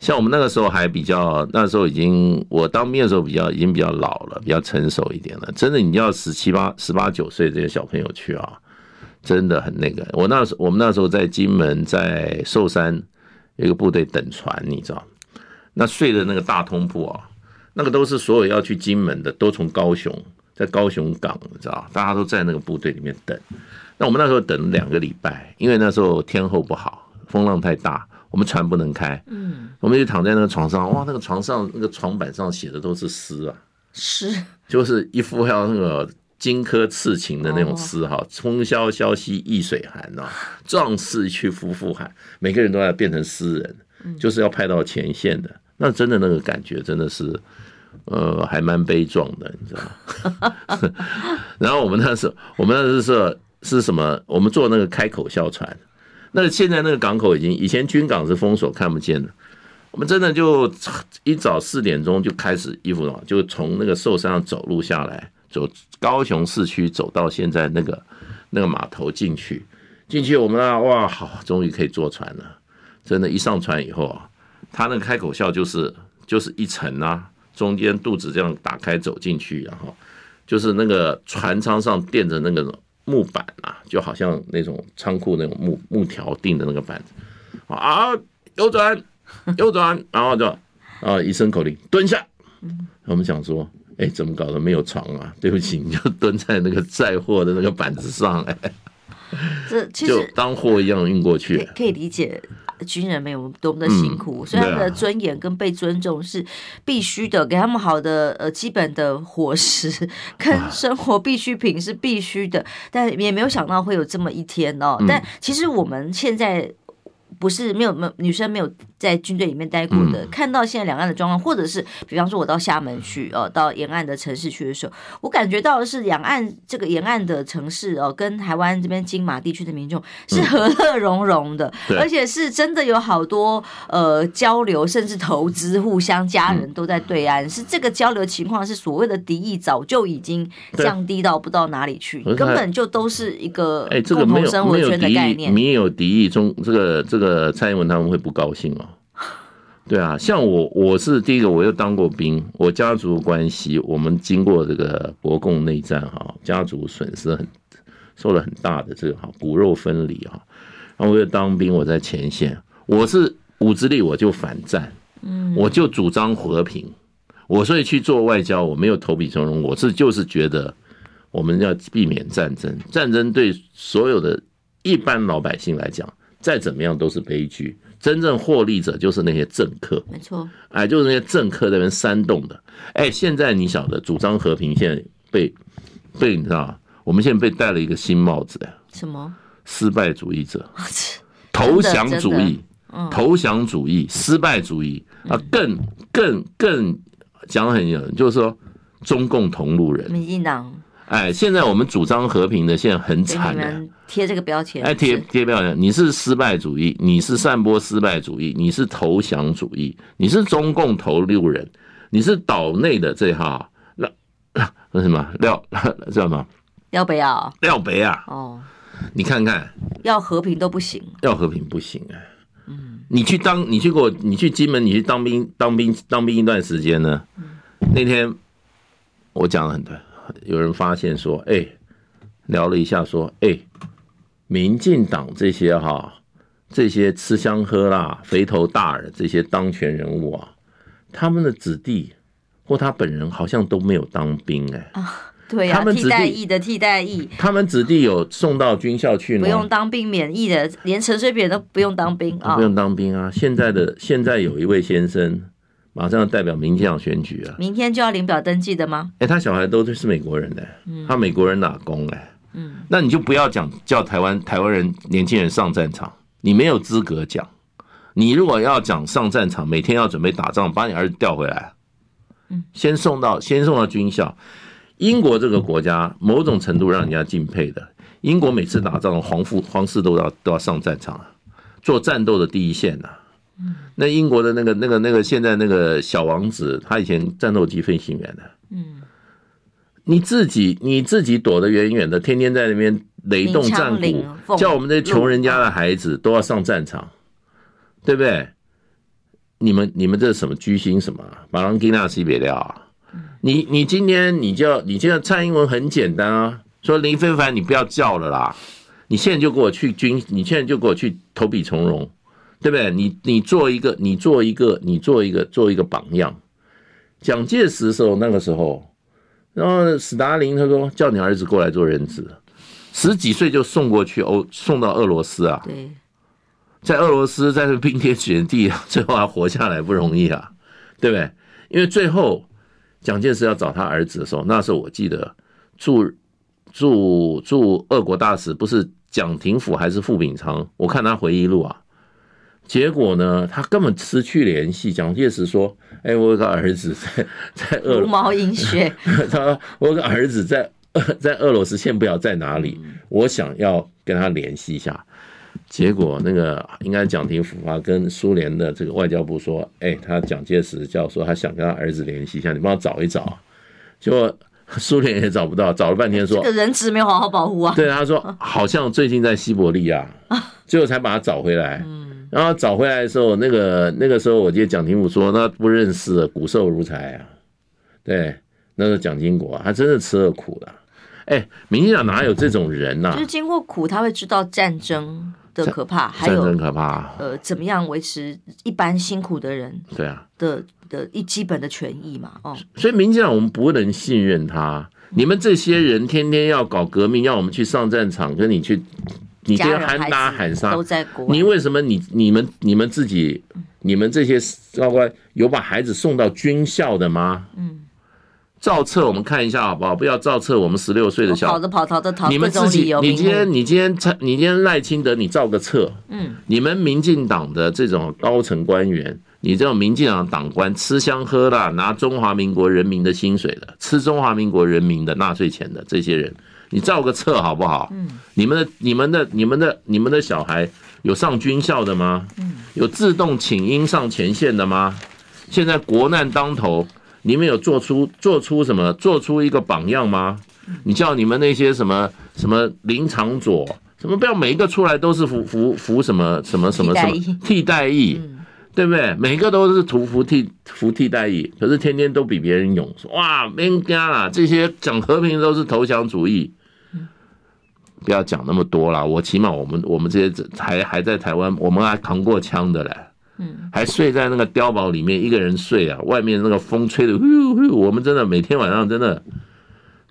像我们那个时候还比较，那时候已经我当兵的时候比较已经比较老了，比较成熟一点了。真的，你要十七八、十八九岁这些小朋友去啊，真的很那个。我那时我们那时候在金门在寿山有一个部队等船，你知道，那睡的那个大通铺啊。那个都是所有要去金门的，都从高雄，在高雄港，你知道，大家都在那个部队里面等。那我们那时候等两个礼拜，因为那时候天候不好，风浪太大，我们船不能开。嗯，我们就躺在那个床上，哇，那个床上那个床板上写的都是诗啊，诗，就是一副要那个荆轲刺秦的那种诗哈，风萧萧兮易水寒啊，壮士去夫妇寒，每个人都要变成诗人，就是要派到前线的。那真的那个感觉真的是。呃，还蛮悲壮的，你知道吗？[LAUGHS] [LAUGHS] 然后我们那时候，我们那时候是什么？我们坐那个开口笑船。那现在那个港口已经，以前军港是封锁看不见的。我们真的就一早四点钟就开始衣服了，就从那个寿山上走路下来，走高雄市区走到现在那个那个码头进去。进去我们啊，哇，好，终于可以坐船了。真的，一上船以后啊，他那个开口笑就是就是一层啊。中间肚子这样打开走进去，然后就是那个船舱上垫着那个木板啊，就好像那种仓库那种木木条钉的那个板子啊，右转 [LAUGHS] 右转，然后就啊一声口令蹲下。我们想说，哎，怎么搞的没有床啊？对不起，你就蹲在那个载货的那个板子上，哎，这其实就当货一样运过去，可以理解。军人们有多么的辛苦，所以他们的尊严跟被尊重是必须的，给他们好的呃基本的伙食 [LAUGHS] 跟生活必需品是必须的，但也没有想到会有这么一天哦。但其实我们现在。不是没有没有女生没有在军队里面待过的，看到现在两岸的状况，或者是比方说我到厦门去哦，到沿岸的城市去的时候，我感觉到的是两岸这个沿岸的城市哦，跟台湾这边金马地区的民众是和乐融融的，而且是真的有好多呃交流，甚至投资，互相家人都在对岸，是这个交流情况是所谓的敌意早就已经降低到不知道哪里去，根本就都是一个共同生活圈的概念，没有敌意中这个这个。呃，蔡英文他们会不高兴哦。对啊，像我，我是第一个，我又当过兵，我家族关系，我们经过这个国共内战哈，家族损失很，受了很大的这个哈骨肉分离哈。然后我又当兵，我在前线，我是骨子里，我就反战，嗯，我就主张和平，我所以去做外交，我没有投笔从戎，我是就是觉得我们要避免战争，战争对所有的一般老百姓来讲。再怎么样都是悲剧，真正获利者就是那些政客，没错，哎，就是那些政客在那边煽动的，哎，现在你晓得主张和平，现在被被你知道，我们现在被戴了一个新帽子，什么？失败主义者，[LAUGHS] 投降主义，投降主义，失败主义。啊，更更更讲得很有，就是说中共同路人，民进党。哎，现在我们主张和平的，现在很惨的，贴这个标签。哎，贴贴标签，你是失败主义，你是散播失败主义，你是投降主义，你是中共投六人，你是岛内的这哈，那那什么廖叫什么？廖北啊，廖北啊。哦，你看看，要和平都不行，要和平不行啊。嗯，你去当，你去给我，你去金门，你去当兵，当兵，当兵一段时间呢。那天我讲了很多，有人发现说，哎，聊了一下说，哎，民进党这些哈，这些吃香喝辣、肥头大耳这些当权人物啊，他们的子弟或他本人好像都没有当兵哎、欸。对呀、啊，替代役的替代役，他们子弟有送到军校去吗？不用当兵免役的，连陈水扁都不用当兵啊，不用当兵啊。现在的现在有一位先生，马上要代表民进党选举啊，明天就要领表登记的吗？哎、欸，他小孩都是美国人的、欸，他美国人打工哎，嗯，那你就不要讲叫台湾台湾人年轻人上战场，你没有资格讲。你如果要讲上战场，每天要准备打仗，把你儿子调回来，嗯，先送到先送到军校。英国这个国家，某种程度让人家敬佩的。英国每次打仗，皇父皇室都要都要上战场啊，做战斗的第一线呐。那英国的那个那个那个现在那个小王子，他以前战斗机飞行员的。嗯，你自己你自己躲得远远的，天天在那边雷动战鼓，叫我们这些穷人家的孩子都要上战场，对不对？你们你们这是什么居心什么？马朗基纳西别料啊！你你今天你就你现在蔡英文很简单啊，说林非凡你不要叫了啦，你现在就给我去军，你现在就给我去投笔从戎，对不对？你你做一个，你做一个，你做一个，做一个榜样。蒋介石的时候那个时候，然后斯大林他说叫你儿子过来做人质，十几岁就送过去欧送到俄罗斯啊，对，在俄罗斯在这冰天雪地，[LAUGHS] 最后还活下来不容易啊，对不对？因为最后。蒋介石要找他儿子的时候，那时候我记得驻驻驻俄国大使不是蒋廷甫还是傅秉昌？我看他回忆录啊，结果呢，他根本失去联系。蒋介石说：“哎，我有个儿子在 [LAUGHS] 在俄，茹毛饮血。[LAUGHS] ”他说：“我有个儿子在在俄罗斯，现不要在哪里，我想要跟他联系一下。”结果那个应该蒋廷甫啊，跟苏联的这个外交部说：“哎，他蒋介石叫说他想跟他儿子联系一下，你帮我找一找。”结果苏联也找不到，找了半天说：“这个人质没有好好保护啊。”对，他说 [LAUGHS] 好像最近在西伯利亚，最后才把他找回来。然后找回来的时候，那个那个时候我记得蒋廷武说那不认识，骨瘦如柴啊。对，那个蒋经国他真的吃了苦了。哎，民进党哪有这种人呐？就是经过苦，他会知道战争。的可怕，还有可怕。呃，怎么样维持一般辛苦的人？对啊，的的一基本的权益嘛，哦。所以民进党我们不能信任他。你们这些人天天要搞革命，要我们去上战场，跟你去，你天天喊打喊杀，都在国外。你为什么你你们你们自己，你们这些高官有把孩子送到军校的吗？嗯。照册，我们看一下好不好？不要照册，我们十六岁的小孩跑着跑逃的逃，你们自己，你今天你今天你今天赖清德，你照个册，嗯，你们民进党的这种高层官员，你这种民进党党官吃香喝辣，拿中华民国人民的薪水的，吃中华民国人民的纳税钱的这些人，你造个册好不好？嗯，你们的你们的你们的你们的小孩有上军校的吗？嗯，有自动请缨上前线的吗？现在国难当头。你们有做出做出什么做出一个榜样吗？你叫你们那些什么什么林长佐什么不要每一个出来都是服服服什么什么什么什么替代役，对不对？每个都是图服替服替代役，可是天天都比别人勇，说哇别家啦，这些讲和平都是投降主义，不要讲那么多了。我起码我们我们这些还还在台湾，我们还扛过枪的嘞。嗯，还睡在那个碉堡里面，一个人睡啊，外面那个风吹的呼呼，我们真的每天晚上真的，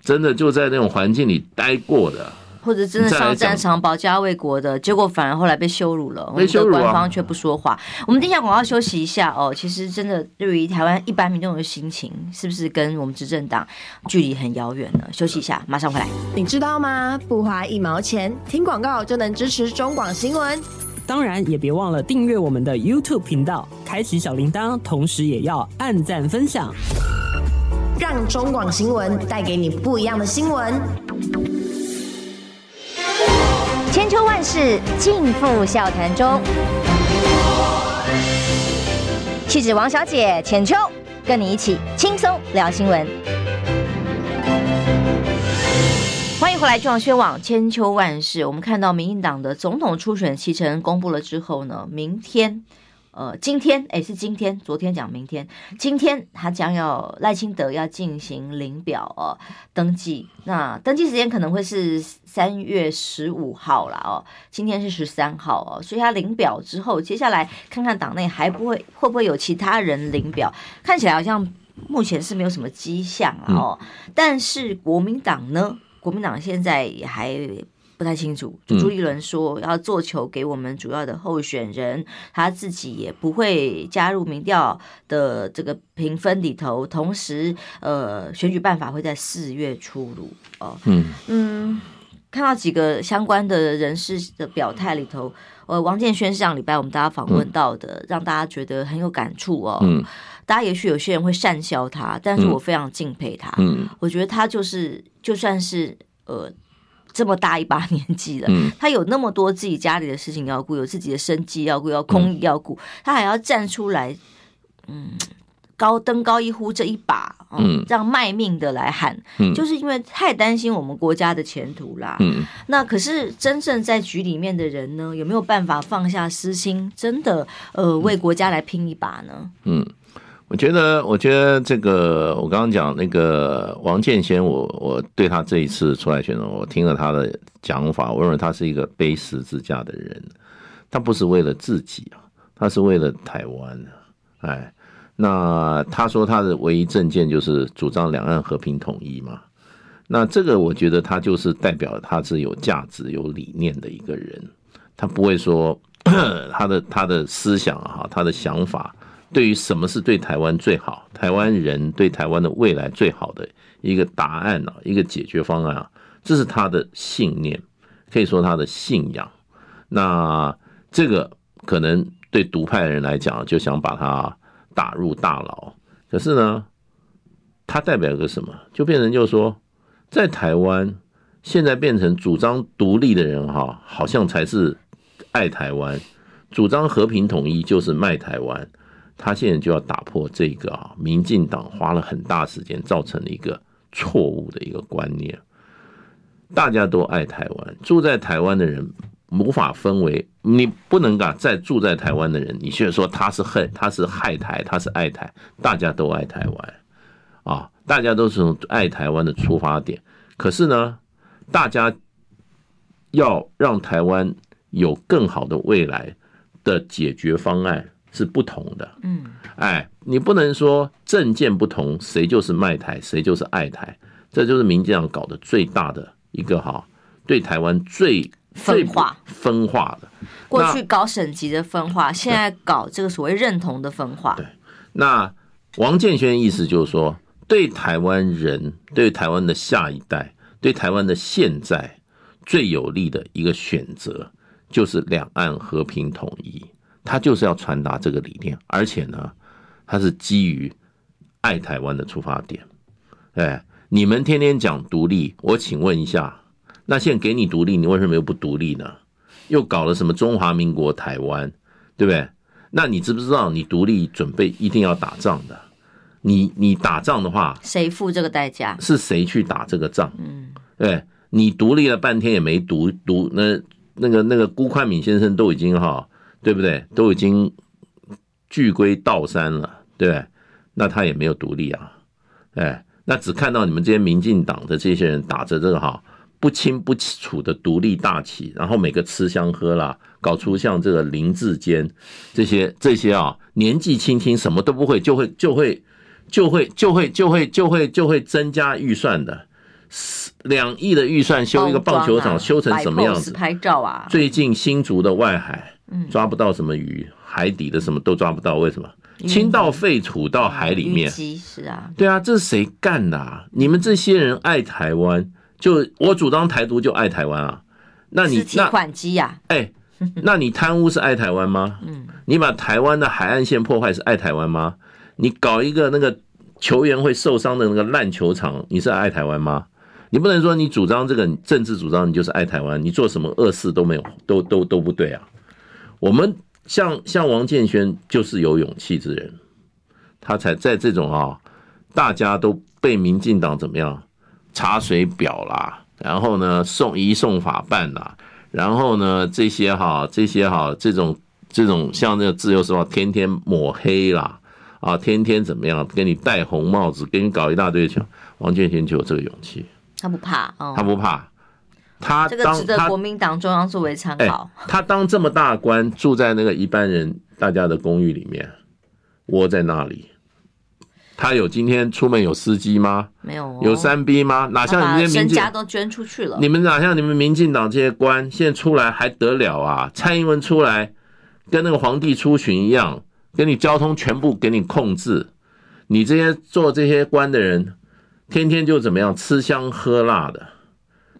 真的就在那种环境里待过的，或者真的上战场保家卫国的，结果反而后来被羞辱了，被羞辱，官方却不说话。我们等一下广告休息一下哦。其实真的对于台湾一般民众的心情，是不是跟我们执政党距离很遥远呢？休息一下，马上回来。你知道吗？不花一毛钱，听广告就能支持中广新闻。当然，也别忘了订阅我们的 YouTube 频道，开启小铃铛，同时也要按赞分享，让中广新闻带给你不一样的新闻。千秋万世尽付笑谈中，气质王小姐浅秋，跟你一起轻松聊新闻。欢迎回来，中广宣网千秋万世。我们看到民进党的总统初选期成公布了之后呢，明天，呃，今天，哎，是今天，昨天讲明天，今天他将要赖清德要进行领表哦，登记。那登记时间可能会是三月十五号了哦，今天是十三号哦，所以他领表之后，接下来看看党内还不会会不会有其他人领表，看起来好像目前是没有什么迹象哦，嗯、但是国民党呢？国民党现在也还不太清楚。朱立伦说要做球给我们主要的候选人，他自己也不会加入民调的这个评分里头。同时，呃，选举办法会在四月出炉哦。嗯嗯，看到几个相关的人士的表态里头，呃，王建轩是上礼拜我们大家访问到的，让大家觉得很有感触哦。嗯，大家也许有些人会善笑他，但是我非常敬佩他。嗯，我觉得他就是。就算是呃这么大一把年纪了，嗯、他有那么多自己家里的事情要顾，有自己的生计要顾，要公益要顾，嗯、他还要站出来，嗯，高登高一呼这一把，嗯，嗯让卖命的来喊，嗯、就是因为太担心我们国家的前途啦。嗯，那可是真正在局里面的人呢，有没有办法放下私心，真的呃为国家来拼一把呢？嗯。我觉得，我觉得这个，我刚刚讲那个王建先，我我对他这一次出来选总统，我听了他的讲法，我认为他是一个背十字架的人，他不是为了自己啊，他是为了台湾。哎，那他说他的唯一政见就是主张两岸和平统一嘛，那这个我觉得他就是代表他是有价值、有理念的一个人，他不会说 [COUGHS] 他的他的思想啊，他的想法。对于什么是对台湾最好，台湾人对台湾的未来最好的一个答案啊，一个解决方案啊，这是他的信念，可以说他的信仰。那这个可能对独派的人来讲，就想把他打入大牢。可是呢，他代表个什么？就变成就是说，在台湾现在变成主张独立的人哈，好像才是爱台湾；主张和平统一就是卖台湾。他现在就要打破这个啊，民进党花了很大时间造成了一个错误的一个观念。大家都爱台湾，住在台湾的人无法分为，你不能把在住在台湾的人，你却说他是恨，他是害台，他是爱台，大家都爱台湾啊，大家都是从爱台湾的出发点。可是呢，大家要让台湾有更好的未来的解决方案。是不同的，嗯，哎，你不能说政见不同，谁就是卖台，谁就是爱台，这就是民进党搞的最大的一个哈，对台湾最分化分化的。过去搞省级的分化，现在搞这个所谓认同的分化。对，那王建煊的意思就是说，对台湾人，对台湾的下一代，对台湾的现在最有利的一个选择，就是两岸和平统一。他就是要传达这个理念，而且呢，他是基于爱台湾的出发点。哎，你们天天讲独立，我请问一下，那现在给你独立，你为什么又不独立呢？又搞了什么中华民国台湾，对不对？那你知不知道，你独立准备一定要打仗的？你你打仗的话，谁付这个代价？是谁去打这个仗？嗯，对，你独立了半天也没独独，那那个那个辜宽敏先生都已经哈。对不对？都已经聚归道山了，对不对？那他也没有独立啊，哎，那只看到你们这些民进党的这些人打着这个哈不清不楚的独立大旗，然后每个吃香喝辣，搞出像这个林志坚这些这些啊年纪轻轻什么都不会，就会就会就会就会就会就会就会增加预算的。两亿的预算修一个棒球场，修成什么样子？拍照啊！最近新竹的外海，抓不到什么鱼，海底的什么都抓不到，为什么？倾倒废土到海里面。是啊，对啊，这是谁干的啊？你们这些人爱台湾，就我主张台独就爱台湾啊？那你那款机呀？哎，[LAUGHS] 那你贪污是爱台湾吗？嗯，你把台湾的海岸线破坏是爱台湾吗？你搞一个那个球员会受伤的那个烂球场，你是爱台湾吗？你不能说你主张这个政治主张，你就是爱台湾，你做什么恶事都没有，都都都不对啊。我们像像王建轩就是有勇气之人，他才在这种啊，大家都被民进党怎么样查水表啦，然后呢送移送法办啦，然后呢这些哈这些哈这种这种像那个自由时报天天抹黑啦啊，天天怎么样给你戴红帽子，给你搞一大堆的。王建轩就有这个勇气，他不怕，哦、他不怕，他这个值得国民党中央作为参考。欸、他当这么大官，住在那个一般人大家的公寓里面，窝在那里。他有今天出门有司机吗？没有、哦。有三 B 吗？哪像你们这些民进家都捐出去了？你们哪像你们民进党这些官，现在出来还得了啊？蔡英文出来跟那个皇帝出巡一样，给你交通全部给你控制。你这些做这些官的人，天天就怎么样吃香喝辣的，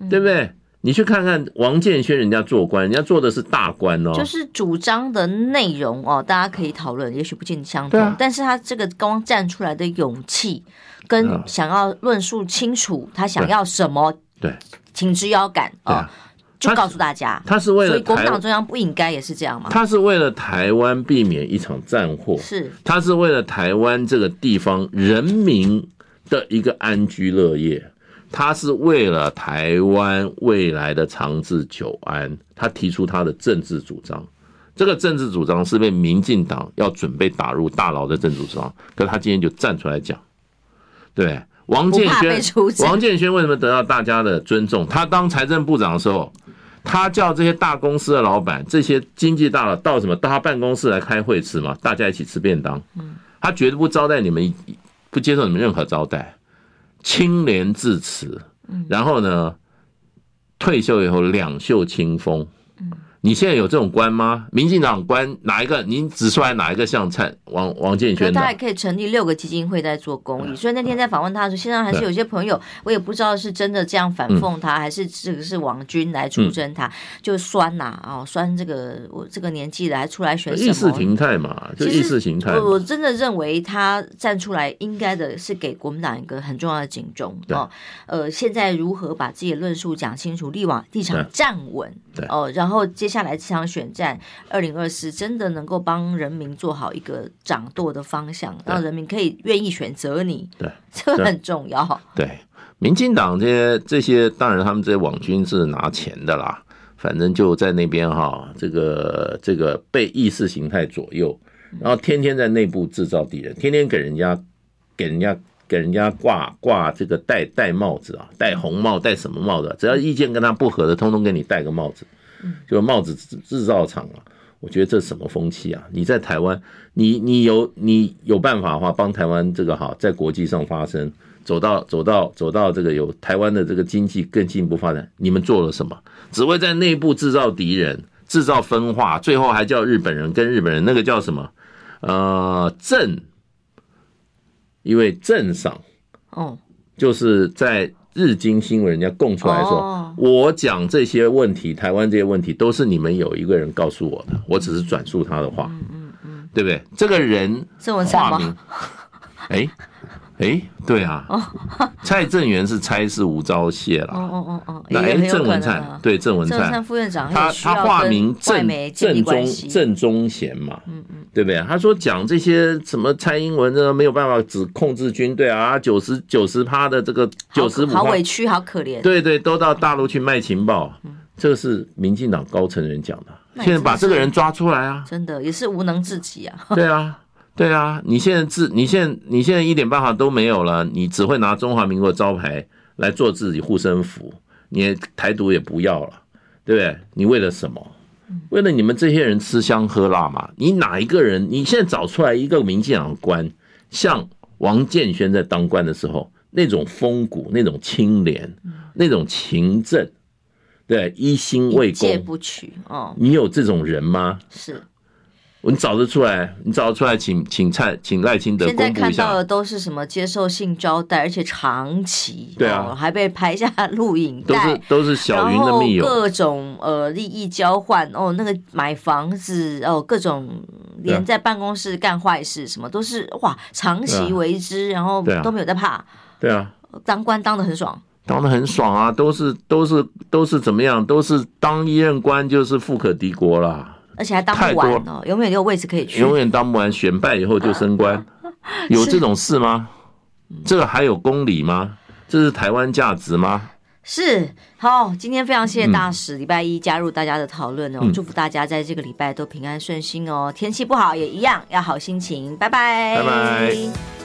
对不对？你去看看王建轩，人家做官，人家做的是大官哦。就是主张的内容哦，大家可以讨论，也许不尽相同，啊、但是他这个刚站出来的勇气，跟想要论述清楚他想要什么，对，挺直腰杆啊，就告诉大家，他是为了，所以国民党中央不应该也是这样吗？他是为了台湾避免一场战祸，是，他是为了台湾这个地方人民的一个安居乐业。他是为了台湾未来的长治久安，他提出他的政治主张。这个政治主张是被民进党要准备打入大牢的政治主张，可是他今天就站出来讲，对王建轩，王建轩为什么得到大家的尊重？他当财政部长的时候，他叫这些大公司的老板、这些经济大佬到什么到他办公室来开会吃嘛，大家一起吃便当。他绝对不招待你们，不接受你们任何招待。清廉至此，然后呢，退休以后两袖清风。你现在有这种官吗？民进党官哪一个？您指出来哪一个像蔡王王建煊？他还可以成立六个基金会在做公益。所以那天在访问他的时候，现在还是有些朋友，我也不知道是真的这样反讽他，还是这个是王军来出征他，就酸呐啊，酸这个我这个年纪的还出来选什么？意识形态嘛，就意识形态。我我真的认为他站出来，应该的是给国民党一个很重要的警钟哦。呃，现在如何把自己的论述讲清楚，立往立场站稳哦，然后接。下来这场选战，二零二四真的能够帮人民做好一个掌舵的方向，让人民可以愿意选择你，对，[LAUGHS] 这个很重要。对，对民进党这些这些，当然他们这些网军是拿钱的啦，反正就在那边哈，这个这个被意识形态左右，然后天天在内部制造敌人，天天给人家给人家给人家挂挂这个戴戴帽子啊，戴红帽戴什么帽子？只要意见跟他不合的，通通给你戴个帽子。就帽子制造厂啊，我觉得这是什么风气啊？你在台湾，你你有你有办法的话，帮台湾这个哈，在国际上发声，走到走到走到这个有台湾的这个经济更进一步发展，你们做了什么？只会在内部制造敌人，制造分化，最后还叫日本人跟日本人那个叫什么？呃，镇，因为镇上，哦，就是在。日经新闻人家供出来说，我讲这些问题，台湾这些问题都是你们有一个人告诉我的，我只是转述他的话，对不对？这个人化名，[LAUGHS] 哎。哎，对啊，蔡正元是差事吴钊燮了。哦哦哦哦，那哎，郑文灿对郑文灿副院长，他他化名郑郑中郑中贤嘛，嗯嗯，对不对？他说讲这些什么蔡英文这没有办法只控制军队啊，九十九十趴的这个九十五，好委屈，好可怜。对对，都到大陆去卖情报，这个是民进党高层人讲的。现在把这个人抓出来啊，真的也是无能至极啊。对啊。对啊，你现在自你现在你现在一点办法都没有了，你只会拿中华民国招牌来做自己护身符，你台独也不要了，对不对？你为了什么？为了你们这些人吃香喝辣嘛？你哪一个人？你现在找出来一个民进党官，像王建煊在当官的时候那种风骨、那种清廉、那种勤政，对，一心为公，戒不取哦。你有这种人吗？是。你找得出来？你找得出来请，请请蔡，请赖清德公布一下。现在看到的都是什么接受性招待，而且长期，对啊，哦、还被拍下录影带，都是都是小云的密友，各种呃利益交换哦，那个买房子哦，各种连在办公室干坏事什么都是哇，长期为之，然后都没有在怕。对啊，当官当的很爽，当的很爽啊，都是都是都是怎么样？都是当一任官就是富可敌国了。而且还当不完哦，永远有位置可以去。永远当不完，选败以后就升官，[LAUGHS] 有这种事吗？这个还有公理吗？这是台湾价值吗？是好，今天非常谢谢大使，礼、嗯、拜一加入大家的讨论哦、嗯，祝福大家在这个礼拜都平安顺心哦。天气不好也一样要好心情，拜拜，拜拜。